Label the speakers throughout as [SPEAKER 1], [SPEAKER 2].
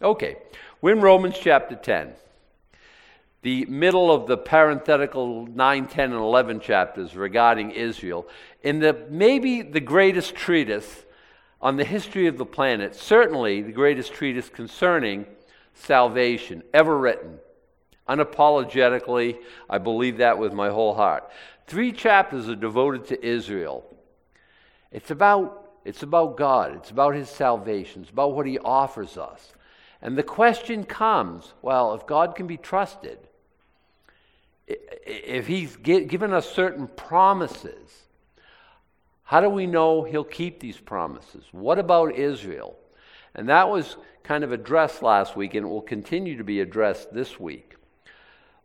[SPEAKER 1] Okay, we're in Romans chapter 10. The middle of the parenthetical 9, 10, and 11 chapters regarding Israel. In the maybe the greatest treatise on the history of the planet, certainly the greatest treatise concerning salvation ever written. Unapologetically, I believe that with my whole heart. Three chapters are devoted to Israel. It's about, it's about God, it's about His salvation, it's about what He offers us. And the question comes well, if God can be trusted, if He's given us certain promises, how do we know He'll keep these promises? What about Israel? And that was kind of addressed last week, and it will continue to be addressed this week.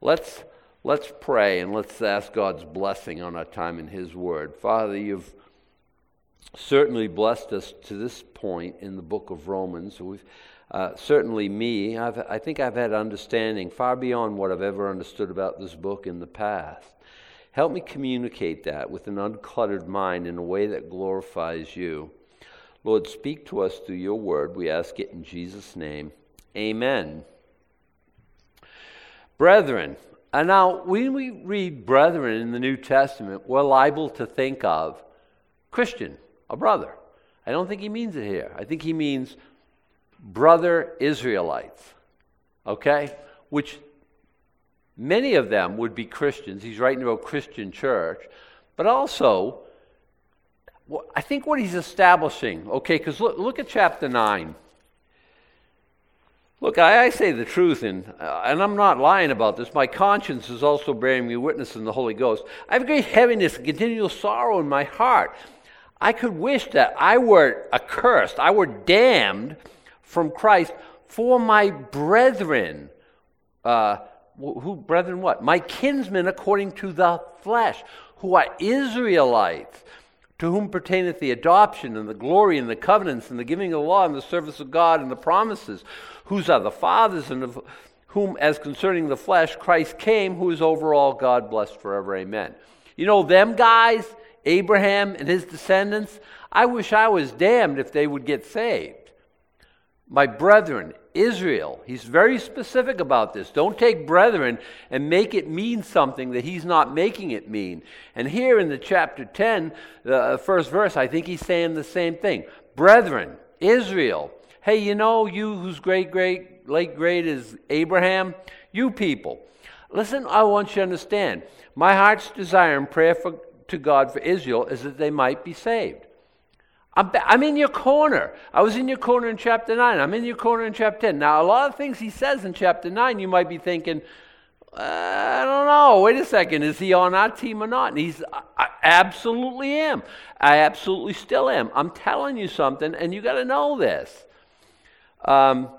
[SPEAKER 1] Let's, let's pray and let's ask God's blessing on our time in His Word. Father, you've certainly blessed us to this point in the book of Romans. We've, uh, certainly, me, I've, I think I've had understanding far beyond what I've ever understood about this book in the past. Help me communicate that with an uncluttered mind in a way that glorifies you. Lord, speak to us through your word. We ask it in Jesus' name. Amen. Brethren, and now when we read brethren in the New Testament, we're liable to think of Christian, a brother. I don't think he means it here. I think he means brother Israelites, okay? Which many of them would be Christians. He's writing about Christian church, but also, I think what he's establishing, okay, because look, look at chapter 9. Look, I, I say the truth, and, uh, and I'm not lying about this. My conscience is also bearing me witness in the Holy Ghost. I have great heaviness and continual sorrow in my heart. I could wish that I were accursed, I were damned from Christ for my brethren. Uh, who, brethren, what? My kinsmen according to the flesh, who are Israelites, to whom pertaineth the adoption and the glory and the covenants and the giving of the law and the service of God and the promises, whose are the fathers and of whom, as concerning the flesh, Christ came, who is over all God blessed forever. Amen. You know, them guys, Abraham and his descendants, I wish I was damned if they would get saved my brethren, Israel. He's very specific about this. Don't take brethren and make it mean something that he's not making it mean. And here in the chapter 10, the uh, first verse, I think he's saying the same thing. Brethren, Israel. Hey, you know, you whose great, great, late great is Abraham, you people. Listen, I want you to understand. My heart's desire and prayer for, to God for Israel is that they might be saved. I'm, I'm in your corner. I was in your corner in chapter 9. I'm in your corner in chapter 10. Now, a lot of things he says in chapter 9, you might be thinking, I don't know. Wait a second. Is he on our team or not? And he's, I absolutely am. I absolutely still am. I'm telling you something, and you got to know this. Um,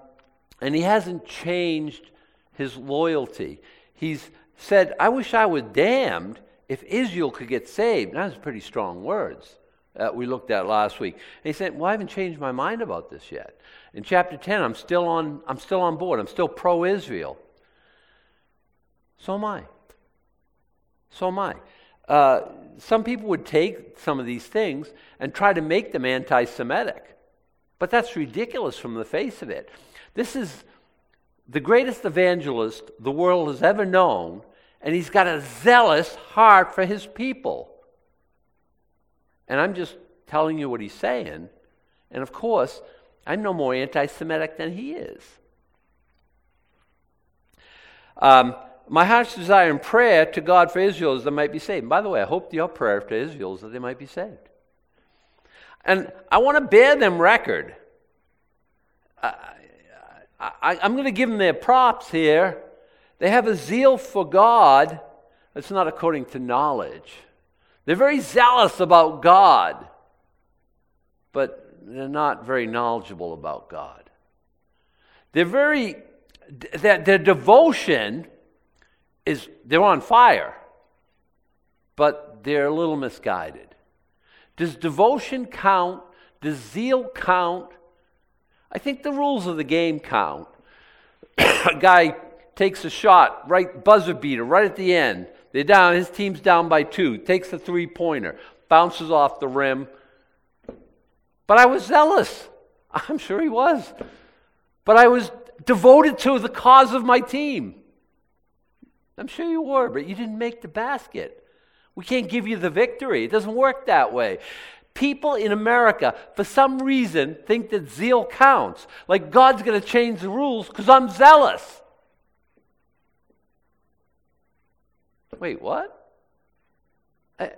[SPEAKER 1] and he hasn't changed his loyalty. He's said, I wish I was damned if Israel could get saved. That's pretty strong words that we looked at last week. And he said, Well, I haven't changed my mind about this yet. In chapter 10, I'm still on, I'm still on board. I'm still pro Israel. So am I. So am I. Uh, some people would take some of these things and try to make them anti Semitic. But that's ridiculous from the face of it. This is the greatest evangelist the world has ever known, and he's got a zealous heart for his people. And I'm just telling you what he's saying. And of course, I'm no more anti Semitic than he is. Um, my heart's desire and prayer to God for Israel is that they might be saved. By the way, I hope your prayer to Israel is that they might be saved. And I want to bear them record. I, am going to give them their props here. They have a zeal for God that's not according to knowledge. They're very zealous about God, but they're not very knowledgeable about God. They're very, their, their devotion is, they're on fire, but they're a little misguided. Does devotion count? Does zeal count? I think the rules of the game count. a guy takes a shot, right buzzer beater, right at the end. They're down, his team's down by two, takes a three pointer, bounces off the rim. But I was zealous. I'm sure he was. But I was devoted to the cause of my team. I'm sure you were, but you didn't make the basket. We can't give you the victory. It doesn't work that way. People in America, for some reason, think that zeal counts. Like God's going to change the rules because I'm zealous. Wait, what? I,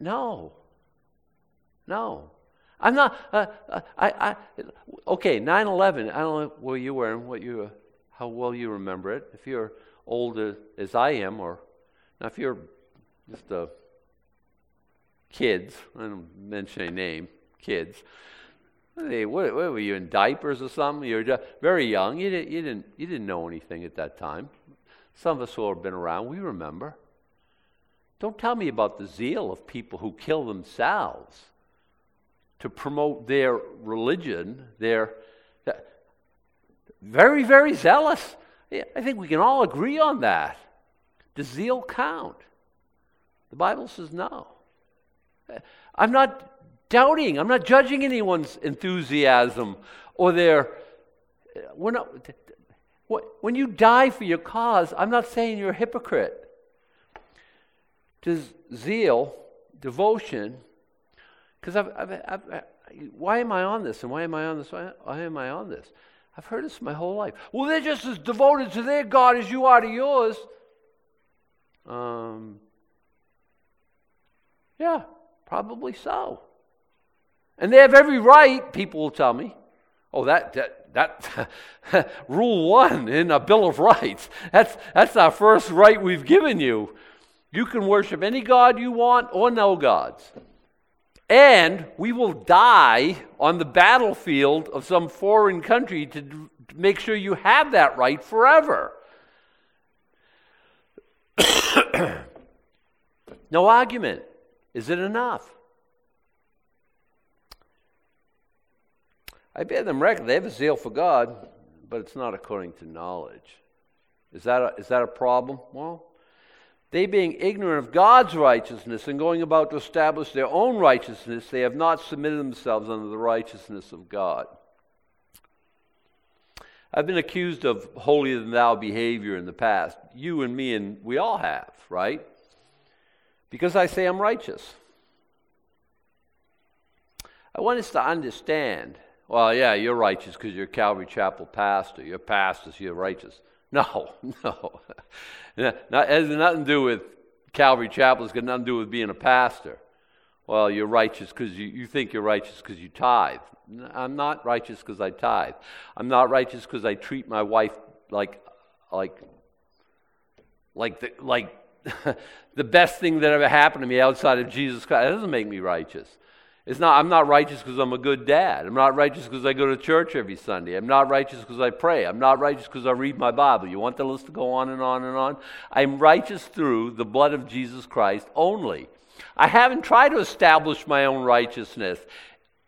[SPEAKER 1] no. No. I'm not, uh, uh I, I, okay, 9 11, I don't know where you were and what you, how well you remember it. If you're old as I am, or now if you're just a kids, I don't mention any name, kids. What, what, were you in diapers or something? You were very young. You didn't, you, didn't, you didn't know anything at that time. Some of us who have been around, we remember. Don't tell me about the zeal of people who kill themselves to promote their religion. They're very, very zealous. I think we can all agree on that. Does zeal count? The Bible says no. I'm not doubting, I'm not judging anyone's enthusiasm or their. We're not, when you die for your cause, I'm not saying you're a hypocrite. Does zeal, devotion, because I've, I've, I've, why am I on this and why am I on this? Why, why am I on this? I've heard this my whole life. Well, they're just as devoted to their God as you are to yours. Um, yeah, probably so. And they have every right, people will tell me. Oh, that, that, that rule one in a Bill of Rights. That's, that's our first right we've given you. You can worship any God you want or no gods. And we will die on the battlefield of some foreign country to make sure you have that right forever. no argument. Is it enough? I bear them record. They have a zeal for God, but it's not according to knowledge. Is that a, is that a problem? Well, they being ignorant of God's righteousness and going about to establish their own righteousness, they have not submitted themselves under the righteousness of God. I've been accused of holier than thou behavior in the past. You and me, and we all have, right? Because I say I'm righteous. I want us to understand well, yeah, you're righteous because you're Calvary Chapel pastor. You're pastors, you're righteous. No, no. It has nothing to do with Calvary Chapel. It's got nothing to do with being a pastor. Well, you're righteous because you, you think you're righteous because you tithe. I'm not righteous because I tithe. I'm not righteous because I treat my wife like, like, like the, like the best thing that ever happened to me outside of Jesus Christ. That doesn't make me righteous. It's not, I'm not righteous because I'm a good dad. I'm not righteous because I go to church every Sunday. I'm not righteous because I pray. I'm not righteous because I read my Bible. You want the list to go on and on and on? I'm righteous through the blood of Jesus Christ only. I haven't tried to establish my own righteousness.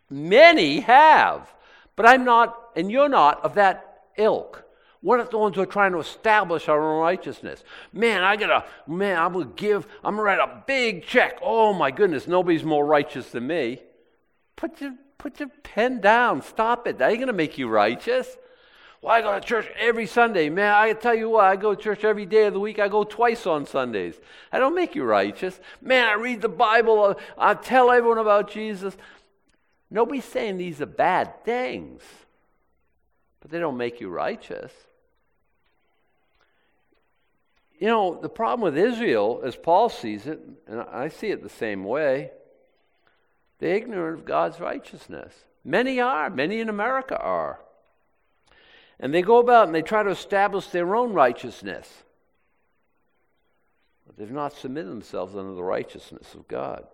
[SPEAKER 1] Many have, but I'm not, and you're not, of that ilk. We're not the ones who are trying to establish our own righteousness. Man, I gotta, man, I'm gonna give, I'm gonna write a big check. Oh my goodness, nobody's more righteous than me. Put your, put your pen down. Stop it. That ain't gonna make you righteous. Well, I go to church every Sunday. Man, I tell you what, I go to church every day of the week. I go twice on Sundays. I don't make you righteous. Man, I read the Bible. I tell everyone about Jesus. Nobody's saying these are bad things, but they don't make you righteous. You know, the problem with Israel, as Paul sees it, and I see it the same way, they're ignorant of God's righteousness. Many are, many in America are. And they go about and they try to establish their own righteousness. But they've not submitted themselves under the righteousness of God.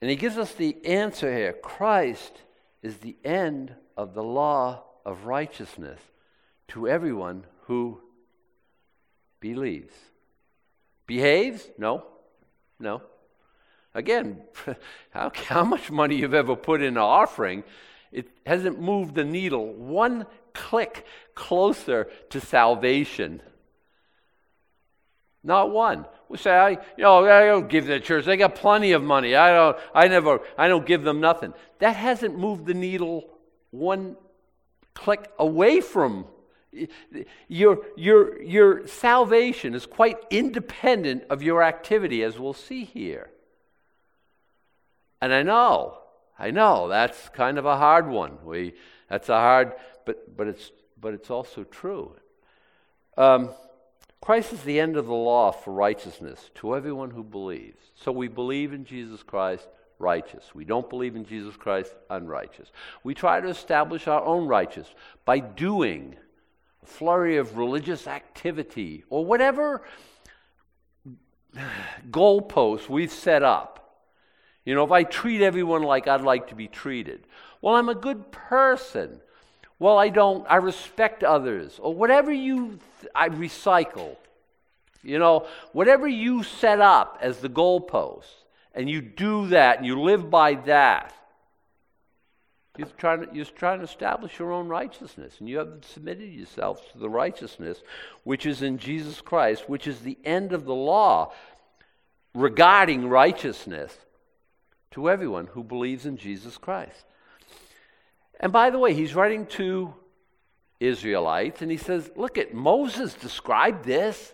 [SPEAKER 1] And he gives us the answer here Christ is the end of the law of righteousness to everyone who believes. Behaves? No. No. Again, how, how much money you've ever put in an offering, it hasn't moved the needle one click closer to salvation. Not one. We say, I, you know, I don't give the church. They got plenty of money. I don't, I never, I don't give them nothing. That hasn't moved the needle one click away from your, your, your salvation is quite independent of your activity, as we'll see here. And I know, I know that's kind of a hard one. We, that's a hard, but, but, it's, but it's also true. Um, Christ is the end of the law for righteousness to everyone who believes. So we believe in Jesus Christ, righteous. We don't believe in Jesus Christ, unrighteous. We try to establish our own righteousness by doing flurry of religious activity or whatever goalposts we've set up. You know, if I treat everyone like I'd like to be treated, well, I'm a good person. Well, I don't, I respect others, or whatever you, I recycle. You know, whatever you set up as the goalposts, and you do that and you live by that, you're trying, to, you're trying to establish your own righteousness, and you have submitted yourselves to the righteousness which is in Jesus Christ, which is the end of the law regarding righteousness to everyone who believes in Jesus Christ. And by the way, he's writing to Israelites, and he says, Look at Moses described this.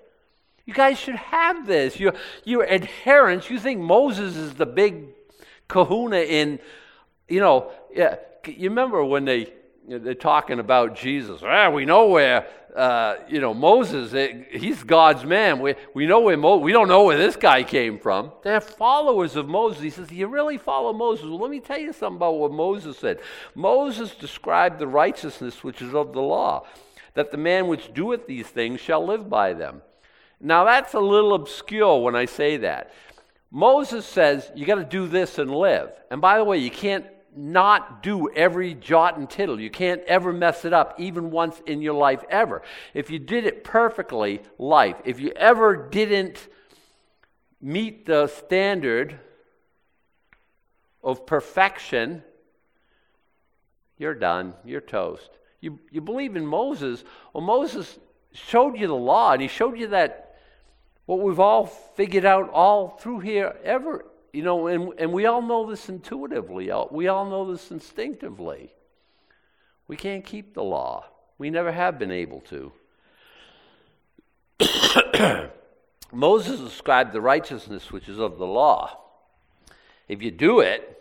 [SPEAKER 1] You guys should have this. Your, your adherents, you think Moses is the big kahuna in, you know, yeah, you remember when they they're talking about Jesus. Ah, we know where, uh, you know, Moses, eh, he's God's man. We, we know where Mo- we don't know where this guy came from. They're followers of Moses. He says, You really follow Moses? Well, let me tell you something about what Moses said. Moses described the righteousness which is of the law, that the man which doeth these things shall live by them. Now, that's a little obscure when I say that. Moses says, You got to do this and live. And by the way, you can't not do every jot and tittle. You can't ever mess it up, even once in your life, ever. If you did it perfectly, life. If you ever didn't meet the standard of perfection, you're done. You're toast. You, you believe in Moses. Well, Moses showed you the law, and he showed you that what we've all figured out all through here ever you know, and, and we all know this intuitively, we all know this instinctively. We can't keep the law, we never have been able to. Moses described the righteousness which is of the law. If you do it,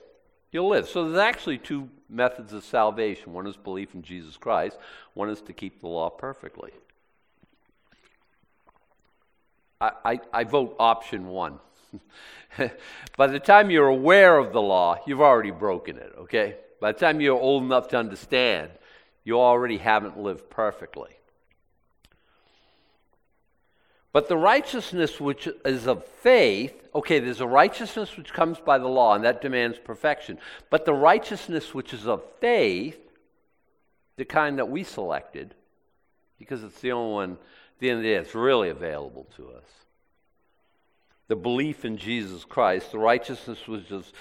[SPEAKER 1] you'll live. So there's actually two methods of salvation one is belief in Jesus Christ, one is to keep the law perfectly. I, I, I vote option one. By the time you're aware of the law, you've already broken it, okay? By the time you're old enough to understand, you already haven't lived perfectly. But the righteousness which is of faith, okay, there's a righteousness which comes by the law, and that demands perfection. But the righteousness which is of faith, the kind that we selected, because it's the only one, at the end of the day, it's really available to us the belief in Jesus Christ, the righteousness which is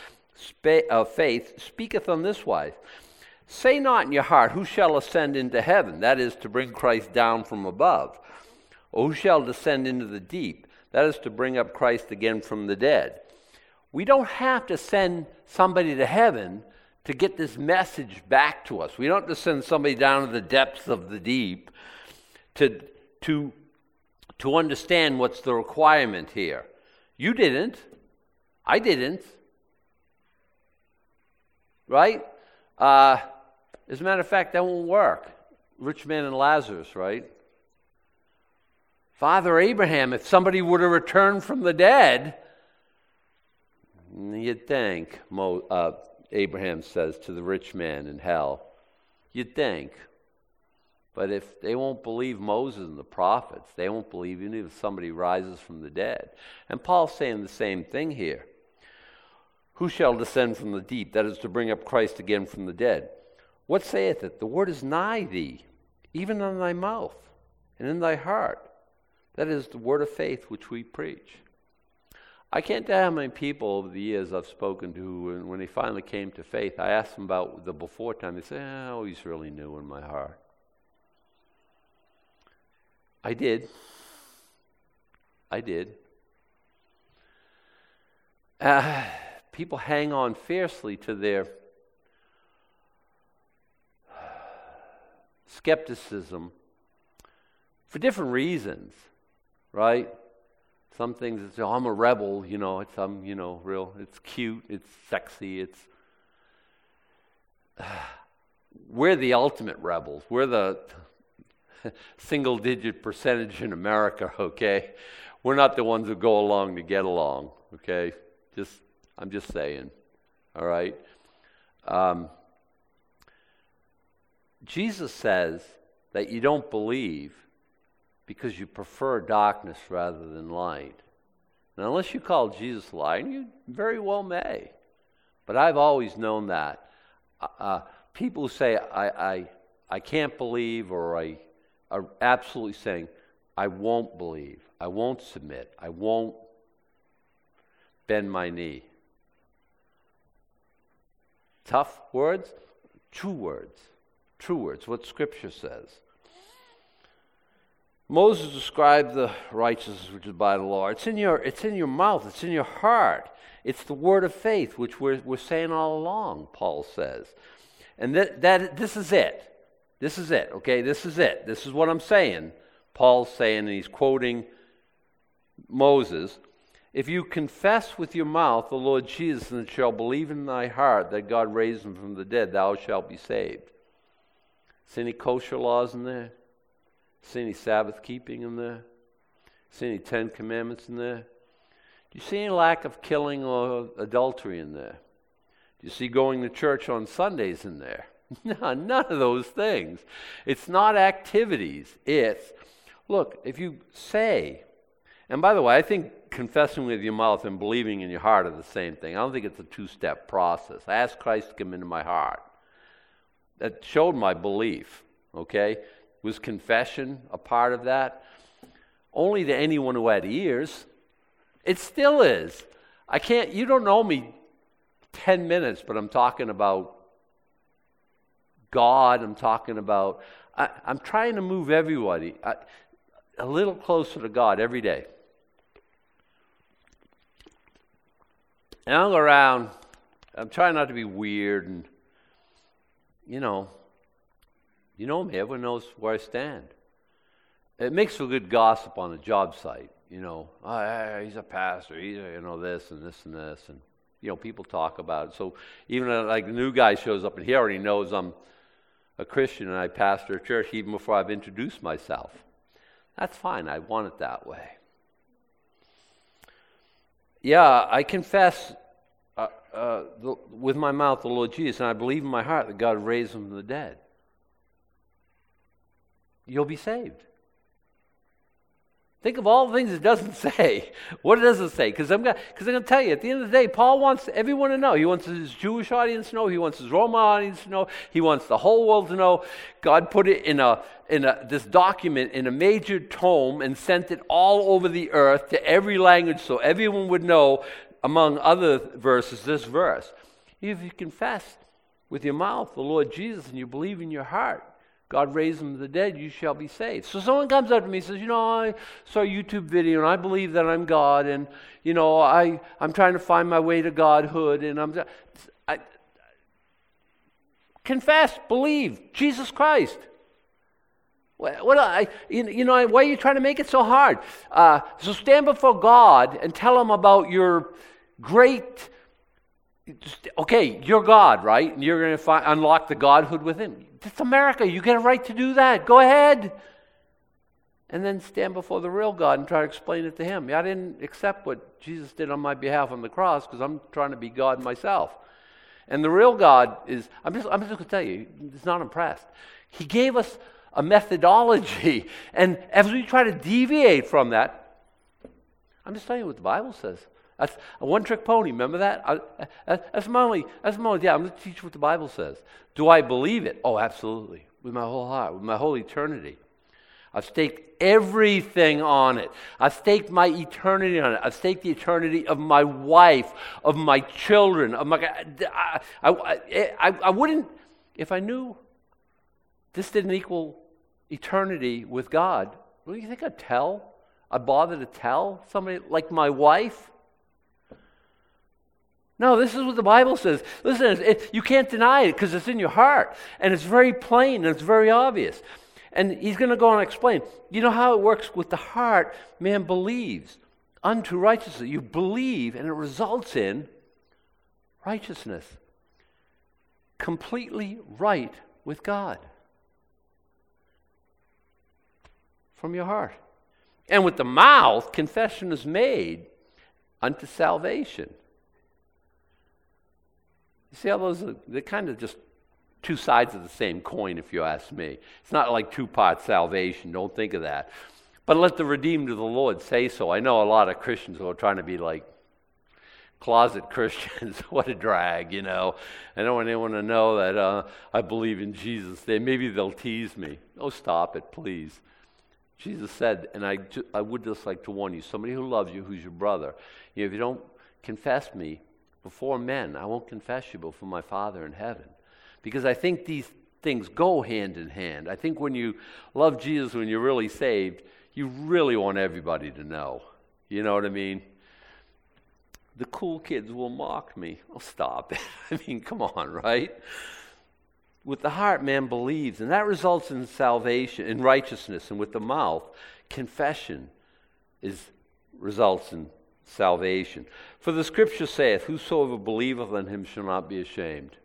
[SPEAKER 1] of uh, faith, speaketh on this wise Say not in your heart, Who shall ascend into heaven? That is, to bring Christ down from above. Or who shall descend into the deep? That is, to bring up Christ again from the dead. We don't have to send somebody to heaven to get this message back to us. We don't have to send somebody down to the depths of the deep to, to, to understand what's the requirement here. You didn't. I didn't. Right? Uh, as a matter of fact, that won't work. Rich man and Lazarus, right? Father Abraham, if somebody were to return from the dead, you'd think, Mo, uh, Abraham says to the rich man in hell, you'd think. But if they won't believe Moses and the prophets, they won't believe even if somebody rises from the dead. And Paul's saying the same thing here. Who shall descend from the deep? That is to bring up Christ again from the dead. What saith it? The word is nigh thee, even on thy mouth and in thy heart. That is the word of faith which we preach. I can't tell how many people over the years I've spoken to, when they finally came to faith, I asked them about the before time. They say, ah, oh, I always really knew in my heart. I did. I did. Uh, people hang on fiercely to their skepticism for different reasons, right? Some things, it's, oh, I'm a rebel, you know, it's, I'm, you know, real, it's cute, it's sexy, it's. we're the ultimate rebels. We're the single digit percentage in America, okay? We're not the ones who go along to get along, okay? Just, I'm just saying, all right? Um, Jesus says that you don't believe because you prefer darkness rather than light. Now, unless you call Jesus lying, you very well may. But I've always known that. Uh, uh, people who say, I, I, I can't believe, or I are absolutely saying, I won't believe, I won't submit, I won't bend my knee. Tough words? True words. True words, what Scripture says. Moses described the righteousness which is by the law. It's in your, it's in your mouth, it's in your heart. It's the word of faith, which we're, we're saying all along, Paul says. And that, that this is it. This is it, okay? This is it. This is what I'm saying. Paul's saying, and he's quoting Moses. If you confess with your mouth the Lord Jesus and shall believe in thy heart that God raised him from the dead, thou shalt be saved. See any kosher laws in there? See any Sabbath keeping in there? See any Ten Commandments in there? Do you see any lack of killing or adultery in there? Do you see going to church on Sundays in there? No, none of those things. It's not activities. It's, look, if you say, and by the way, I think confessing with your mouth and believing in your heart are the same thing. I don't think it's a two step process. I asked Christ to come into my heart. That showed my belief, okay? Was confession a part of that? Only to anyone who had ears. It still is. I can't, you don't know me 10 minutes, but I'm talking about God. I'm talking about, I, am trying to move everybody I, a little closer to God every day. And I'll go around, I'm trying not to be weird and, you know, you know me, everyone knows where I stand. It makes for good gossip on a job site, you know. Oh, he's a pastor, he's, you know, this and this and this. And, you know, people talk about it. So even uh, like the new guy shows up and he already knows I'm a Christian and I pastor a church even before I've introduced myself. That's fine. I want it that way. Yeah, I confess uh, uh, the, with my mouth the Lord Jesus, and I believe in my heart that God raised him from the dead. You'll be saved. Think of all the things it doesn't say. What it does it say? Because I'm going to tell you, at the end of the day, Paul wants everyone to know. He wants his Jewish audience to know. He wants his Roman audience to know. He wants the whole world to know. God put it in, a, in a, this document in a major tome and sent it all over the earth to every language so everyone would know, among other verses, this verse. If you confess with your mouth the Lord Jesus and you believe in your heart God raised him from the dead, you shall be saved. So someone comes up to me and says, You know, I saw a YouTube video and I believe that I'm God and, you know, I, I'm trying to find my way to Godhood and I'm. I, confess, believe, Jesus Christ. What, what I, you know, why are you trying to make it so hard? Uh, so stand before God and tell him about your great okay, you're God, right? And you're going to unlock the Godhood within. It's America. You get a right to do that. Go ahead. And then stand before the real God and try to explain it to Him. I didn't accept what Jesus did on my behalf on the cross because I'm trying to be God myself. And the real God is, I'm just, I'm just going to tell you, He's not impressed. He gave us a methodology. And as we try to deviate from that, I'm just telling you what the Bible says. That's a one trick pony. Remember that? I, uh, that's my only, that's my only, yeah, I'm going to teach what the Bible says. Do I believe it? Oh, absolutely. With my whole heart, with my whole eternity. I've staked everything on it. I've staked my eternity on it. I've staked the eternity of my wife, of my children, of my. I, I, I, I wouldn't, if I knew this didn't equal eternity with God, what do you think I'd tell? I'd bother to tell somebody like my wife? No, this is what the Bible says. Listen, it, you can't deny it because it's in your heart. And it's very plain and it's very obvious. And he's going to go on and explain. You know how it works with the heart? Man believes unto righteousness. You believe, and it results in righteousness. Completely right with God. From your heart. And with the mouth, confession is made unto salvation. See how those are, they're kind of just two sides of the same coin, if you ask me. It's not like two part salvation. Don't think of that. But let the redeemed of the Lord say so. I know a lot of Christians who are trying to be like closet Christians. what a drag, you know. I don't want anyone to know that uh, I believe in Jesus. They, maybe they'll tease me. Oh, stop it, please. Jesus said, and I, I would just like to warn you somebody who loves you, who's your brother, you know, if you don't confess me, before men. I won't confess you before my Father in heaven. Because I think these things go hand in hand. I think when you love Jesus, when you're really saved, you really want everybody to know. You know what I mean? The cool kids will mock me. Oh, stop it. I mean, come on, right? With the heart, man believes, and that results in salvation, in righteousness, and with the mouth, confession is results in salvation. For the scripture saith, Whosoever believeth on him shall not be ashamed.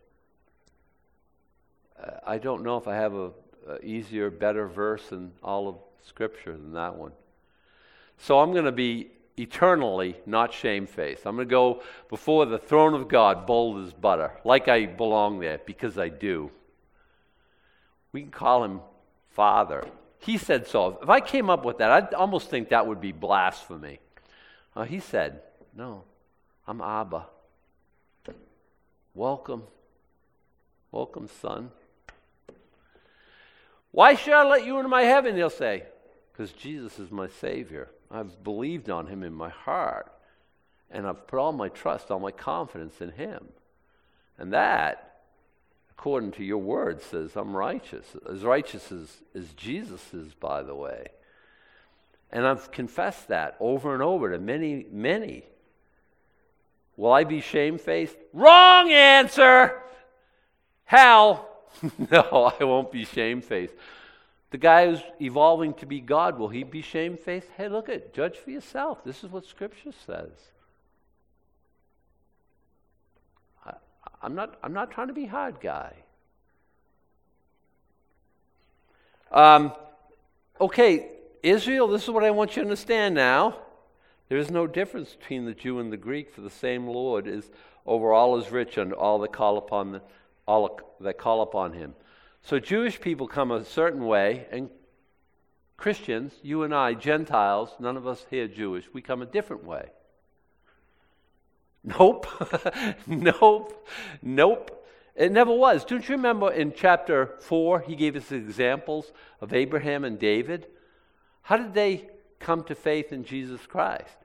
[SPEAKER 1] Uh, I don't know if I have a, a easier, better verse in all of scripture than that one. So I'm going to be eternally not shamefaced. I'm going to go before the throne of God bold as butter, like I belong there, because I do. We can call him Father. He said so. If I came up with that, I'd almost think that would be blasphemy. Uh, he said, No, I'm Abba. Welcome. Welcome, son. Why should I let you into my heaven? He'll say, Because Jesus is my Savior. I've believed on him in my heart. And I've put all my trust, all my confidence in him. And that, according to your word, says I'm righteous. As righteous as, as Jesus is, by the way. And I've confessed that over and over to many, many. Will I be shamefaced? Wrong answer! Hell. no, I won't be shamefaced. The guy who's evolving to be God, will he be shamefaced? Hey, look at judge for yourself. This is what Scripture says. I, I'm not, I'm not trying to be hard guy. Um, okay, Israel, this is what I want you to understand now. There is no difference between the Jew and the Greek, for the same Lord is over all is rich and all that call upon the, all that call upon him. So Jewish people come a certain way, and Christians, you and I, Gentiles, none of us here Jewish, we come a different way. Nope. nope. Nope. It never was. Don't you remember in chapter 4, he gave us examples of Abraham and David? How did they come to faith in Jesus Christ?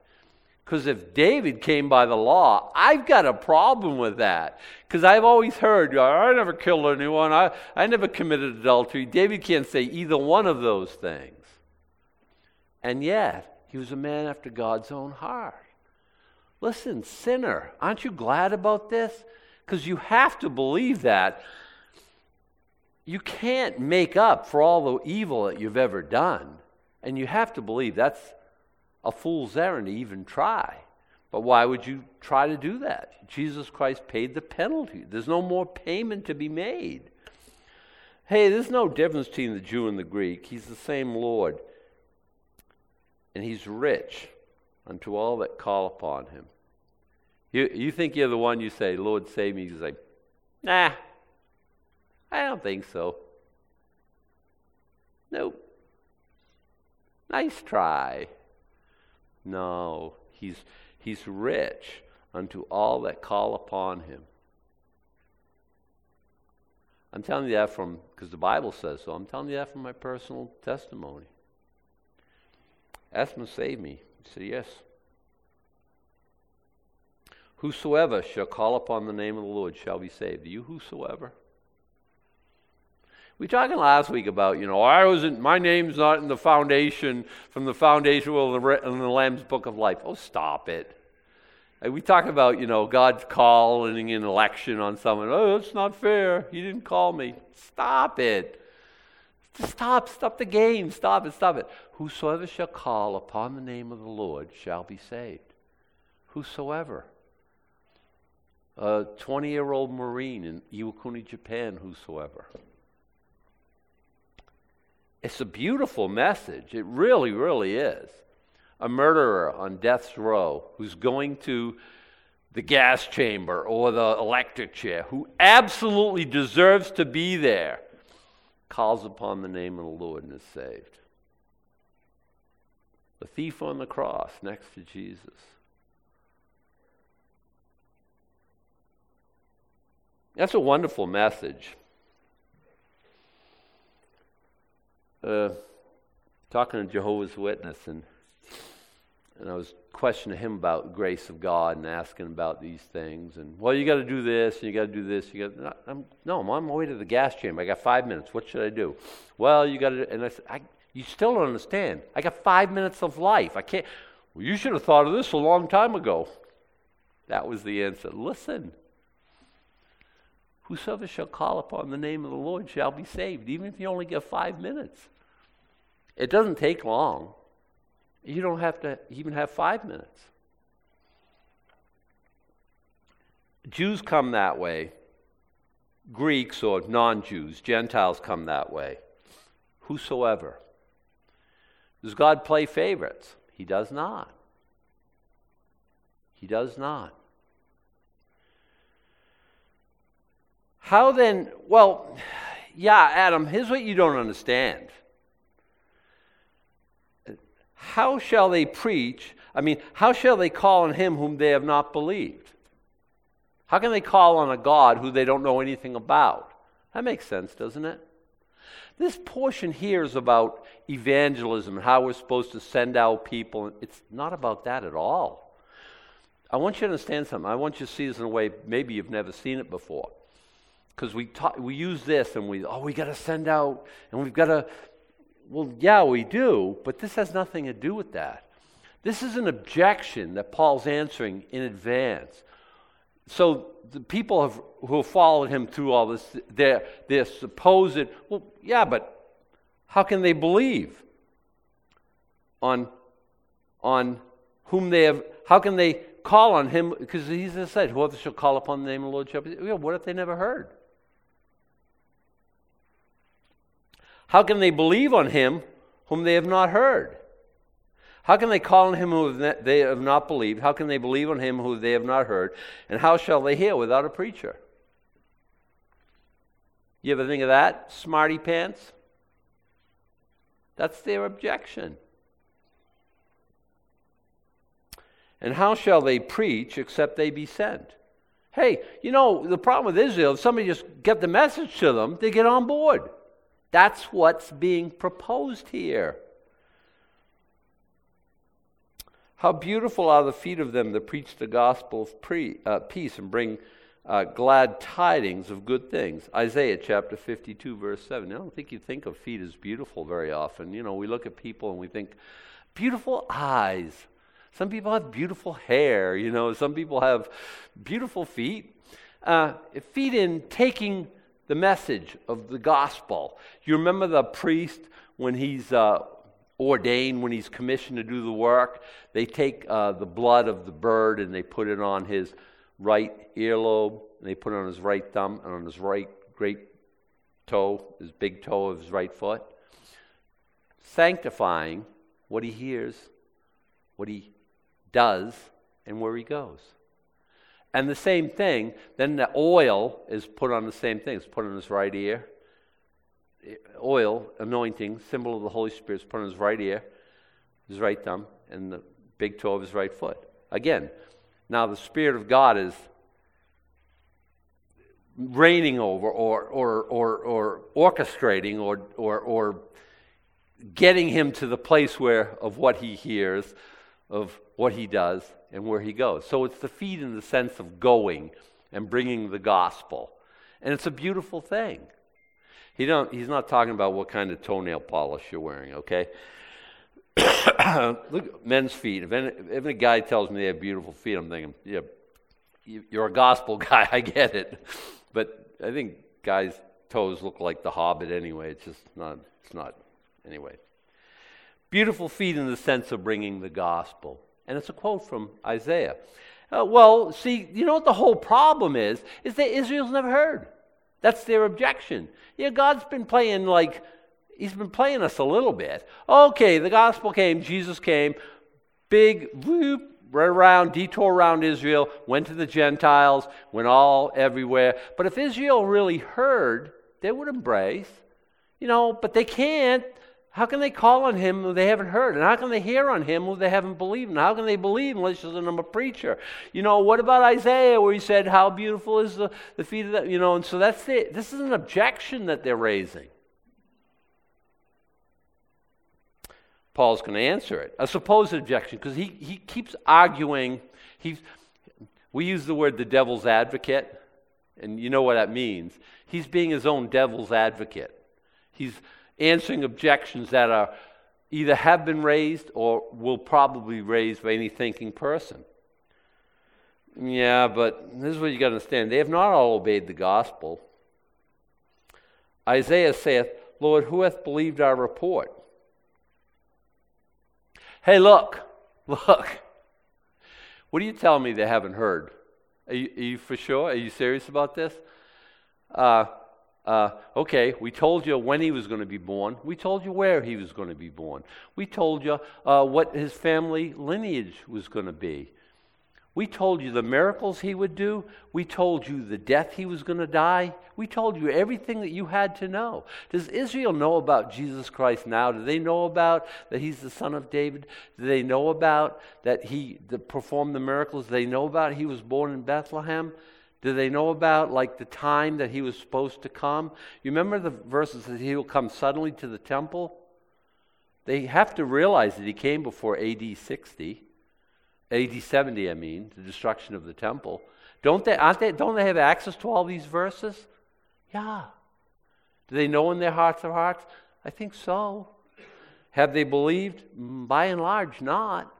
[SPEAKER 1] Because if David came by the law, I've got a problem with that. Because I've always heard, I never killed anyone, I, I never committed adultery. David can't say either one of those things. And yet, he was a man after God's own heart. Listen, sinner, aren't you glad about this? Because you have to believe that. You can't make up for all the evil that you've ever done. And you have to believe that's a fool's errand to even try. But why would you try to do that? Jesus Christ paid the penalty. There's no more payment to be made. Hey, there's no difference between the Jew and the Greek. He's the same Lord. And he's rich unto all that call upon him. You, you think you're the one you say, Lord, save me. You say, nah, I don't think so. Nope. Nice try. No, he's, he's rich unto all that call upon him. I'm telling you that from, because the Bible says so, I'm telling you that from my personal testimony. Ask him to save me. He said, Yes. Whosoever shall call upon the name of the Lord shall be saved. You, whosoever? We talking last week about, you know, I wasn't, my name's not in the foundation, from the foundation of the, in the Lamb's Book of Life. Oh, stop it. we talk about, you know, God's calling an election on someone. Oh, that's not fair. He didn't call me. Stop it. Stop, stop the game. Stop it, stop it. Whosoever shall call upon the name of the Lord shall be saved. Whosoever. A 20 year old Marine in Iwakuni, Japan, whosoever. It's a beautiful message. It really, really is. A murderer on death's row who's going to the gas chamber or the electric chair, who absolutely deserves to be there, calls upon the name of the Lord and is saved. The thief on the cross next to Jesus. That's a wonderful message. Uh, talking to Jehovah's Witness, and and I was questioning him about grace of God and asking about these things. And well, you got to do this, and you got to do this. You got I'm, no, I'm on my way to the gas chamber. I got five minutes. What should I do? Well, you got to. And I said, I, you still don't understand. I got five minutes of life. I can't. Well, you should have thought of this a long time ago. That was the answer. Listen. Whosoever shall call upon the name of the Lord shall be saved, even if you only get five minutes. It doesn't take long. You don't have to even have five minutes. Jews come that way. Greeks or non Jews, Gentiles come that way. Whosoever. Does God play favorites? He does not. He does not. How then, well, yeah, Adam, here's what you don't understand. How shall they preach? I mean, how shall they call on him whom they have not believed? How can they call on a God who they don't know anything about? That makes sense, doesn't it? This portion here is about evangelism and how we're supposed to send out people. It's not about that at all. I want you to understand something. I want you to see this in a way maybe you've never seen it before. Because we, we use this and we, oh, we got to send out and we've got to, well, yeah, we do, but this has nothing to do with that. This is an objection that Paul's answering in advance. So the people have, who have followed him through all this, they're, they're supposed, well, yeah, but how can they believe on, on whom they have, how can they call on him? Because he said, whoever shall call upon the name of the Lord shall be, what if they never heard? How can they believe on him whom they have not heard? How can they call on him who they have not believed? How can they believe on him who they have not heard? And how shall they hear without a preacher? You ever think of that, smarty pants? That's their objection. And how shall they preach except they be sent? Hey, you know, the problem with Israel, if somebody just get the message to them, they get on board. That's what's being proposed here. How beautiful are the feet of them that preach the gospel of pre, uh, peace and bring uh, glad tidings of good things. Isaiah chapter 52, verse 7. I don't think you think of feet as beautiful very often. You know, we look at people and we think, beautiful eyes. Some people have beautiful hair, you know, some people have beautiful feet. Uh, feet in taking the message of the gospel. You remember the priest when he's uh, ordained, when he's commissioned to do the work? They take uh, the blood of the bird and they put it on his right earlobe, and they put it on his right thumb and on his right great toe, his big toe of his right foot, sanctifying what he hears, what he does, and where he goes. And the same thing, then the oil is put on the same thing. It's put on his right ear. Oil, anointing, symbol of the Holy Spirit, is put on his right ear, his right thumb, and the big toe of his right foot. Again, now the Spirit of God is reigning over or, or, or, or orchestrating or, or, or getting him to the place where of what he hears, of what he does, and where he goes. So it's the feet in the sense of going and bringing the gospel. And it's a beautiful thing. He don't, he's not talking about what kind of toenail polish you're wearing, okay? Look, men's feet. If, any, if a guy tells me they have beautiful feet, I'm thinking, yeah, you're a gospel guy. I get it, but I think guys' toes look like the Hobbit anyway. It's just not. It's not. Anyway, beautiful feet in the sense of bringing the gospel, and it's a quote from Isaiah. Uh, well, see, you know what the whole problem is? Is that Israel's never heard. That's their objection. Yeah, God's been playing like he's been playing us a little bit. Okay, the gospel came, Jesus came, big whoop, right around, detour around Israel, went to the Gentiles, went all everywhere. But if Israel really heard, they would embrace. You know, but they can't. How can they call on him who they haven't heard? And how can they hear on him who they haven't believed? And how can they believe unless there's a preacher? You know, what about Isaiah where he said, How beautiful is the, the feet of the, you know, and so that's it. This is an objection that they're raising. Paul's going to answer it. A supposed objection, because he, he keeps arguing. He's, we use the word the devil's advocate, and you know what that means. He's being his own devil's advocate. He's answering objections that are either have been raised or will probably be raised by any thinking person. Yeah, but this is what you got to understand. They have not all obeyed the gospel. Isaiah saith, Lord, who hath believed our report? Hey, look, look. What are you telling me they haven't heard? Are you, are you for sure? Are you serious about this? Uh, uh, okay, we told you when he was going to be born. We told you where he was going to be born. We told you uh, what his family lineage was going to be. We told you the miracles he would do. We told you the death he was going to die. We told you everything that you had to know. Does Israel know about Jesus Christ now? Do they know about that he's the son of David? Do they know about that he performed the miracles? Do they know about he was born in Bethlehem? Do they know about like the time that he was supposed to come? You remember the verses that he will come suddenly to the temple? They have to realize that he came before AD 60. AD 70, I mean, the destruction of the temple. Don't they, aren't they, don't they have access to all these verses? Yeah. Do they know in their hearts of hearts? I think so. Have they believed? Mm, by and large, not.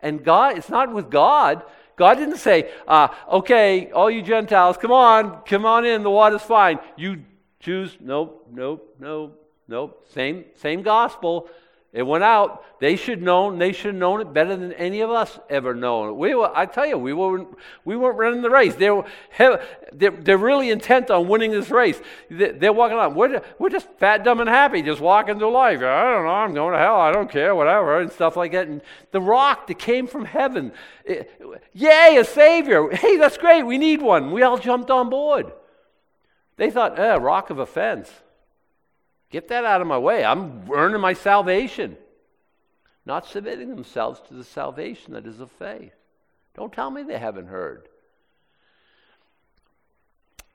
[SPEAKER 1] And God, it's not with God. God didn't say, uh, okay, all you Gentiles, come on, come on in, the water's fine. You Jews, nope, nope, nope, nope. Same, same gospel. It went out. They should known. They should have known it better than any of us ever known. We were, I tell you, we weren't, we weren't running the race. They were, they're, they're really intent on winning this race. They're walking on. We're, we're just fat, dumb, and happy, just walking through life. I don't know. I'm going to hell. I don't care. Whatever and stuff like that. And the rock that came from heaven, it, yay, a savior. Hey, that's great. We need one. We all jumped on board. They thought, eh, rock of offense. Get that out of my way. I'm earning my salvation. Not submitting themselves to the salvation that is of faith. Don't tell me they haven't heard.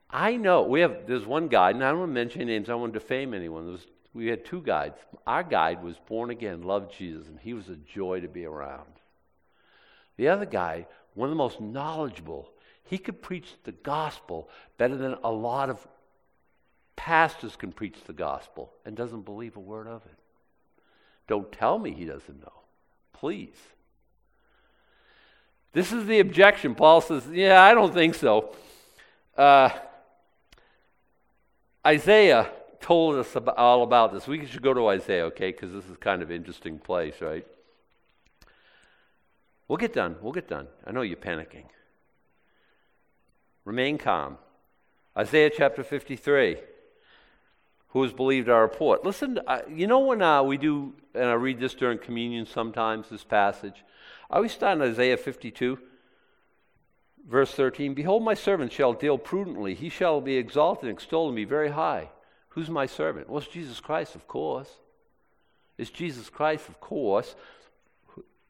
[SPEAKER 1] I know we have. There's one guide, and I don't want to mention names. I don't want to defame anyone. Was, we had two guides. Our guide was born again, loved Jesus, and he was a joy to be around. The other guy, one of the most knowledgeable, he could preach the gospel better than a lot of pastors can preach the gospel and doesn't believe a word of it. Don't tell me he doesn't know. Please. This is the objection. Paul says, Yeah, I don't think so. Uh, Isaiah told us about, all about this. We should go to Isaiah, okay, because this is kind of interesting place, right? We'll get done. We'll get done. I know you're panicking. Remain calm. Isaiah chapter 53 who has believed our report. Listen, you know when uh, we do, and I read this during communion sometimes, this passage, I always start in Isaiah 52, verse 13 Behold, my servant shall deal prudently, he shall be exalted and extolled and be very high. Who's my servant? Well, it's Jesus Christ, of course. It's Jesus Christ, of course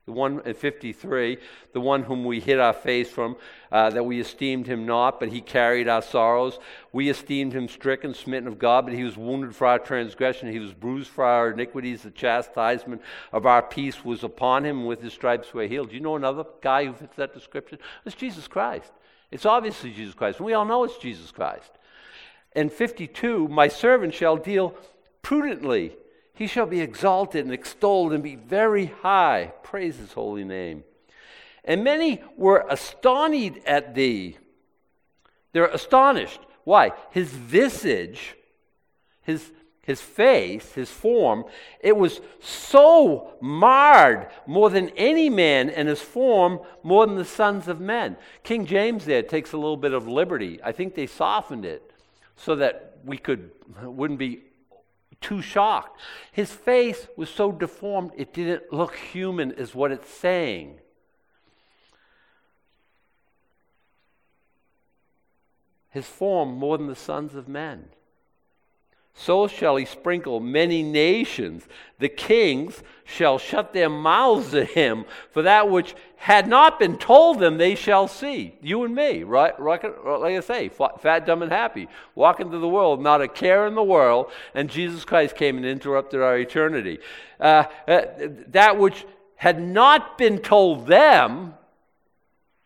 [SPEAKER 1] the one in 53, the one whom we hid our face from, uh, that we esteemed him not, but he carried our sorrows. We esteemed him stricken, smitten of God, but he was wounded for our transgression. He was bruised for our iniquities. The chastisement of our peace was upon him, and with his stripes we are healed. Do you know another guy who fits that description? It's Jesus Christ. It's obviously Jesus Christ. We all know it's Jesus Christ. In 52, my servant shall deal prudently He shall be exalted and extolled and be very high. Praise his holy name. And many were astonished at thee. They're astonished. Why? His visage, his, his face, his form, it was so marred more than any man, and his form more than the sons of men. King James there takes a little bit of liberty. I think they softened it so that we could wouldn't be too shocked. His face was so deformed it didn't look human, is what it's saying. his form more than the sons of men. So shall he sprinkle many nations. The kings shall shut their mouths at him, for that which had not been told them they shall see. You and me, right? Like I say, fat, dumb, and happy. Walk into the world, not a care in the world, and Jesus Christ came and interrupted our eternity. Uh, uh, that which had not been told them,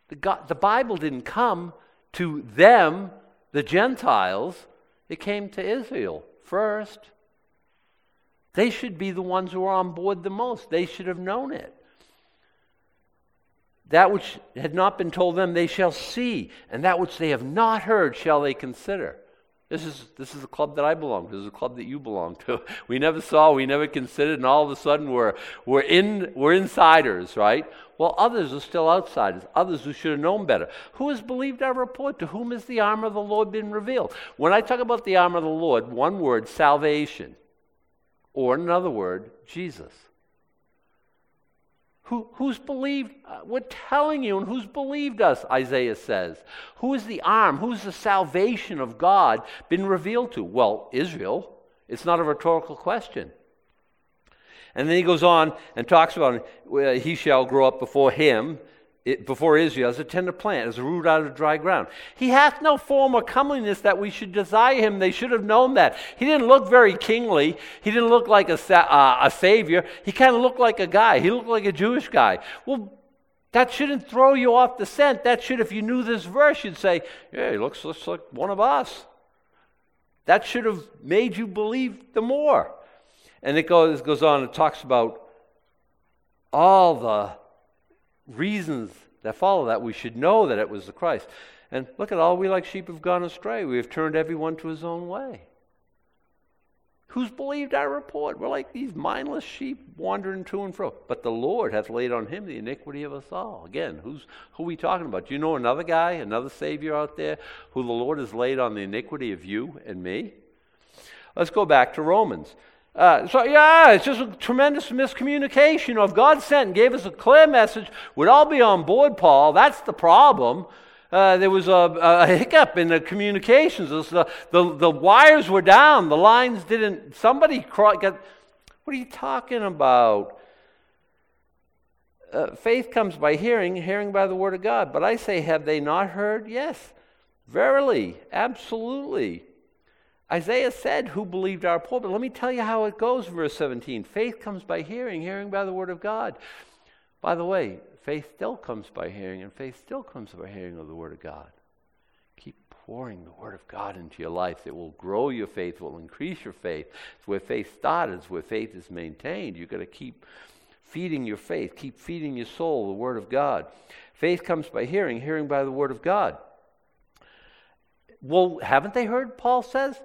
[SPEAKER 1] the, God, the Bible didn't come to them, the Gentiles, it came to Israel first. They should be the ones who are on board the most. They should have known it. That which had not been told them, they shall see, and that which they have not heard shall they consider. This is, this is the club that I belong to. This is a club that you belong to. We never saw, we never considered, and all of a sudden we're, we're, in, we're insiders, right? Well, others are still outsiders, others who should have known better. Who has believed our report? To whom has the armor of the Lord been revealed? When I talk about the armor of the Lord, one word, salvation, or another word, Jesus. Who, who's believed? Uh, we're telling you, and who's believed us, Isaiah says. Who is the arm? Who's the salvation of God been revealed to? Well, Israel. It's not a rhetorical question. And then he goes on and talks about uh, he shall grow up before him it, before Israel as a tender plant, as a root out of dry ground. He hath no form or comeliness that we should desire him. They should have known that. He didn't look very kingly. He didn't look like a, uh, a savior. He kind of looked like a guy. He looked like a Jewish guy. Well, that shouldn't throw you off the scent. That should, if you knew this verse, you'd say, yeah, he looks, looks like one of us. That should have made you believe the more. And it goes, goes on and talks about all the reasons that follow that, we should know that it was the Christ. And look at all we like sheep have gone astray. We have turned everyone to his own way. Who's believed our report? We're like these mindless sheep wandering to and fro. But the Lord hath laid on him the iniquity of us all. Again, who's who are we talking about? Do you know another guy, another Savior out there who the Lord has laid on the iniquity of you and me? Let's go back to Romans. Uh, so, yeah, it's just a tremendous miscommunication. If God sent and gave us a clear message, we'd all be on board, Paul. That's the problem. Uh, there was a, a, hiccup in the communications. The, the, the, wires were down. The lines didn't. Somebody got. What are you talking about? Uh, faith comes by hearing, hearing by the word of God. But I say, have they not heard? Yes. Verily, absolutely. Isaiah said, Who believed our report? But let me tell you how it goes, verse 17. Faith comes by hearing, hearing by the word of God. By the way, faith still comes by hearing, and faith still comes by hearing of the word of God. Keep pouring the word of God into your life. It will grow your faith, it will increase your faith. It's where faith started, it's where faith is maintained. You've got to keep feeding your faith, keep feeding your soul the word of God. Faith comes by hearing, hearing by the word of God. Well, haven't they heard, Paul says?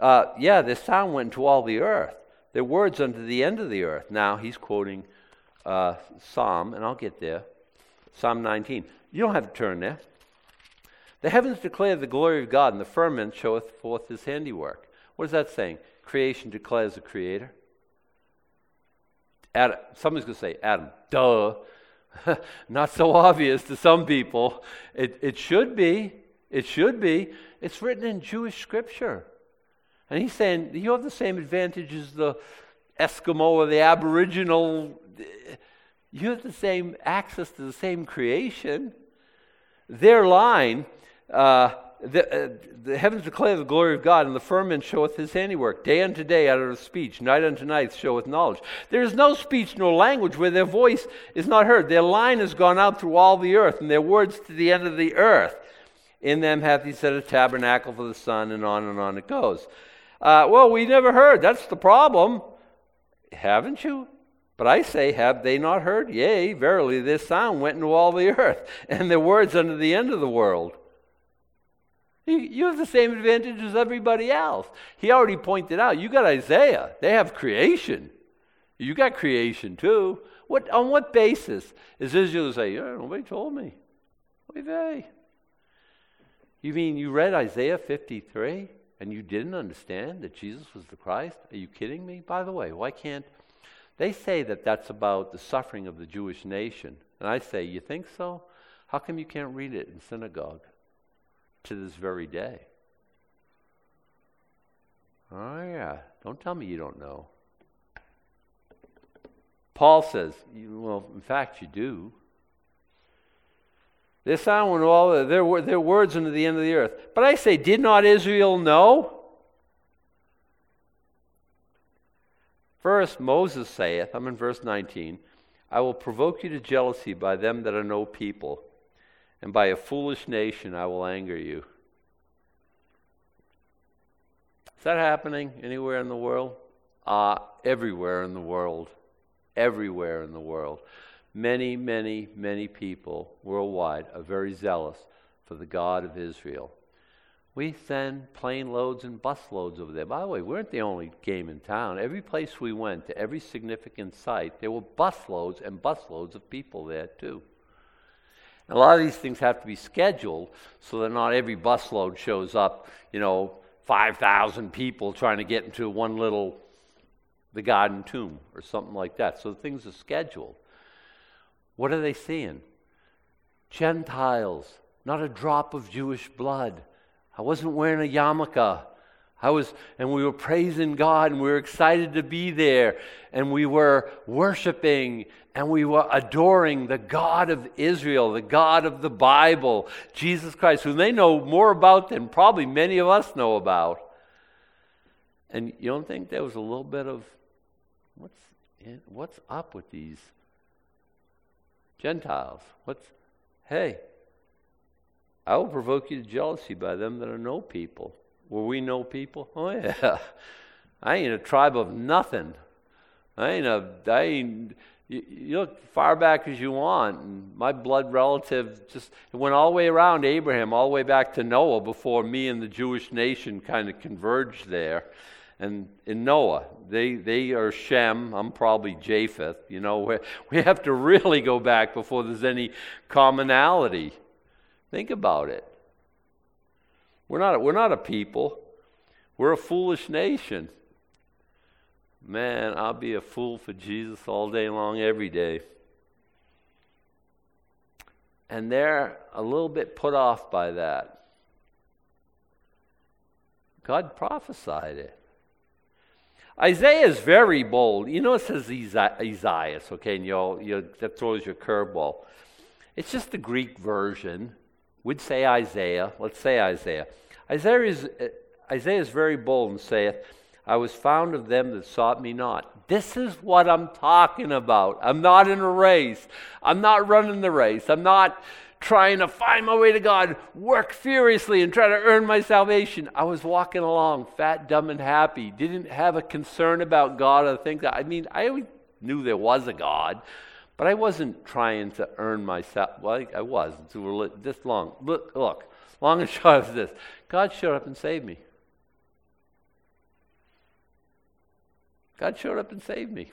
[SPEAKER 1] Uh, yeah, this sound went to all the earth. Their words unto the end of the earth. Now he's quoting uh, Psalm, and I'll get there. Psalm 19. You don't have to turn there. The heavens declare the glory of God, and the firmament showeth forth his handiwork. What is that saying? Creation declares the Creator. Adam, somebody's going to say, Adam, duh. Not so obvious to some people. It, it should be. It should be. It's written in Jewish scripture. And he's saying, you have the same advantage as the Eskimo or the Aboriginal. You have the same access to the same creation. Their line, uh, the, uh, the, heavens declare the glory of God, and the firmament showeth his handiwork. Day unto day uttereth speech, night unto night showeth knowledge. There is no speech nor language where their voice is not heard. Their line has gone out through all the earth, and their words to the end of the earth. In them hath he set a tabernacle for the sun, and on and on it goes. Uh, well, we never heard. That's the problem. haven't you? But I say, have they not heard? Yea, verily, this sound went into all the earth, and their words unto the end of the world. You, have the same advantage as everybody else. He already pointed out, you got Isaiah. They have creation. You got creation too. What, on what basis is Israel to say, yeah, nobody told me? Wait, they? You mean you read Isaiah 53 and you didn't understand that Jesus was the Christ? Are you kidding me? By the way, why can't they say that that's about the suffering of the Jewish nation? And I say, you think so? How come you can't read it in synagogue to this very day? Oh, yeah. Don't tell me you don't know. Paul says, well, in fact, you do. Their sound went all their, their words unto the end of the earth. But I say, did not Israel know? First, Moses saith, I'm in verse 19, I will provoke you to jealousy by them that are no people, and by a foolish nation I will anger you. Is that happening anywhere in the world? Uh, everywhere in the world everywhere in the world. Many, many, many people worldwide are very zealous for the God of Israel. We send plane loads and bus loads over there. By the way, we weren't the only game in town. Every place we went, to every significant site, there were bus loads and bus loads of people there too. a lot of these things have to be scheduled so that not every bus load shows up, you know, 5,000 people trying to get into one little the garden tomb or something like that. So things are scheduled. What are they seeing? Gentiles, not a drop of Jewish blood. I wasn't wearing a yarmulke. I was, and we were praising God and we were excited to be there and we were worshiping and we were adoring the God of Israel, the God of the Bible, Jesus Christ, who they know more about than probably many of us know about. And you don't think there was a little bit of What's, in, what's up with these Gentiles? What's, hey, I will provoke you to jealousy by them that are no people. Were we no people? Oh, yeah. I ain't a tribe of nothing. I ain't a, I ain't, you, look far back as you want. And my blood relative just went all the way around Abraham, all the way back to Noah before me and the Jewish nation kind of converged there and in Noah. They, they are Shem. I'm probably Japheth. You know, we, have to really go back before there's any commonality. Think about it. We're not, we're not a people, we're a foolish nation. Man, I'll be a fool for Jesus all day long, every day. And they're a little bit put off by that. God prophesied it. Isaiah is very bold. You know, it says Esaias, okay, and you'll, you'll, that throws your curveball. It's just the Greek version. We'd say Isaiah. Let's say Isaiah. Isaiah is, uh, Isaiah is very bold and saith, I was found of them that sought me not. This is what I'm talking about. I'm not in a race. I'm not running the race. I'm not trying to find my way to God, work furiously and try to earn my salvation. I was walking along, fat, dumb, and happy. Didn't have a concern about God or that. I mean, I knew there was a God, but I wasn't trying to earn myself. Well, I was this long. Look, look, long and short of this. God showed up and saved me. God showed up and saved me.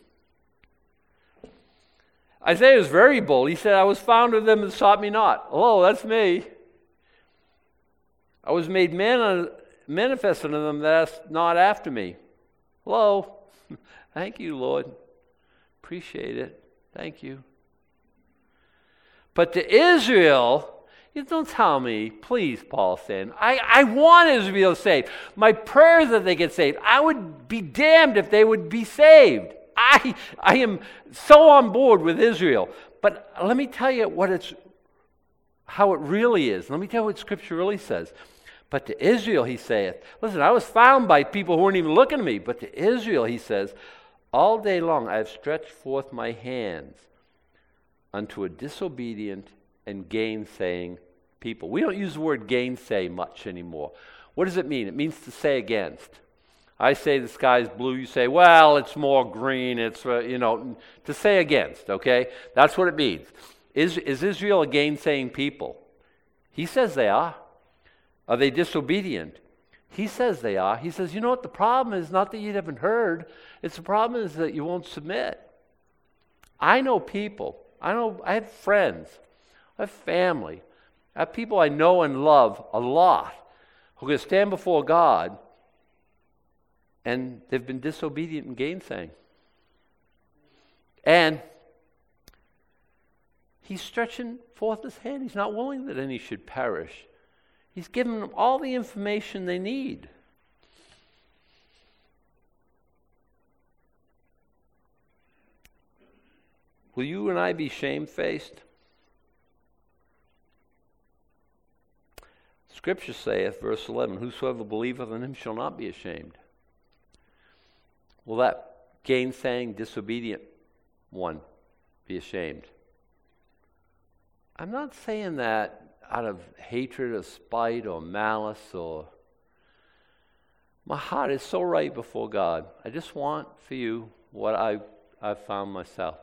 [SPEAKER 1] Isaiah was very bold. He said, I was found of them that sought me not. Oh, that's me. I was made man, manifest unto them that asked not after me. Hello. Thank you, Lord. Appreciate it. Thank you. But to Israel, you don't tell me, please, Paul said. I, I want Israel saved. My prayer is that they get saved. I would be damned if they would be saved. I, I am so on board with Israel. But let me tell you what it's, how it really is. Let me tell you what Scripture really says. But to Israel, he saith, listen, I was found by people who weren't even looking at me. But to Israel, he says, all day long I have stretched forth my hands unto a disobedient and gainsaying people. We don't use the word gainsay much anymore. What does it mean? It means to say against. I say the sky's blue, you say, well, it's more green. It's, uh, you know, to say against, okay? That's what it means. Is, is Israel a gainsaying people? He says they are. Are they disobedient? He says they are. He says, you know what? The problem is not that you haven't heard, it's the problem is that you won't submit. I know people, I know, I have friends, I have family, I have people I know and love a lot who can stand before God and they've been disobedient and gainsaying. And he's stretching forth his hand. He's not willing that any should perish. He's given them all the information they need. Will you and I be shamefaced? Scripture saith, verse 11, Whosoever believeth in him shall not be ashamed. Will that gainsaying, disobedient one be ashamed? I'm not saying that out of hatred or spite or malice or. My heart is so right before God. I just want for you what I, I've found myself.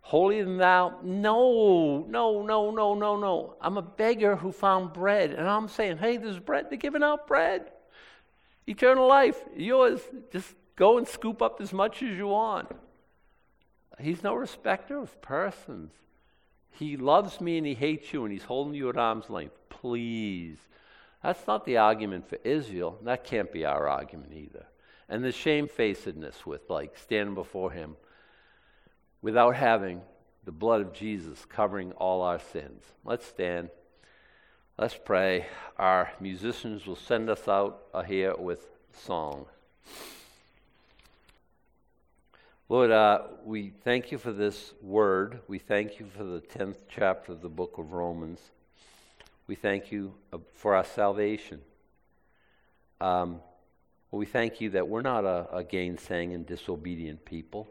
[SPEAKER 1] Holier than thou? No, no, no, no, no, no. I'm a beggar who found bread, and I'm saying, hey, there's bread. They're giving out bread. Eternal life, yours. Just go and scoop up as much as you want. He's no respecter of persons. He loves me and he hates you, and he's holding you at arm's length. Please. That's not the argument for Israel. That can't be our argument either. And the shamefacedness with, like, standing before him without having the blood of Jesus covering all our sins. Let's stand. Let's pray. Our musicians will send us out here with song. Lord, uh, we thank you for this word. We thank you for the 10th chapter of the book of Romans. We thank you uh, for our salvation. Um, we thank you that we're not a, a gainsaying and disobedient people.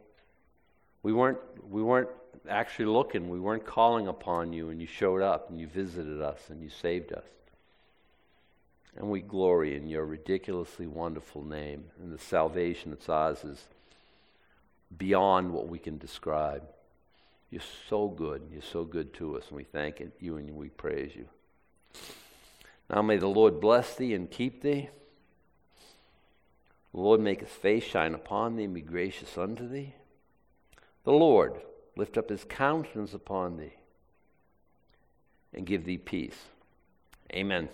[SPEAKER 1] We weren't, we weren't actually looking, we weren't calling upon you, and you showed up and you visited us and you saved us. And we glory in your ridiculously wonderful name, and the salvation that's ours is beyond what we can describe. You're so good. You're so good to us, and we thank you and we praise you. Now may the Lord bless thee and keep thee. The Lord make his face shine upon thee and be gracious unto thee. The Lord lift up his countenance upon thee and give thee peace. Amen.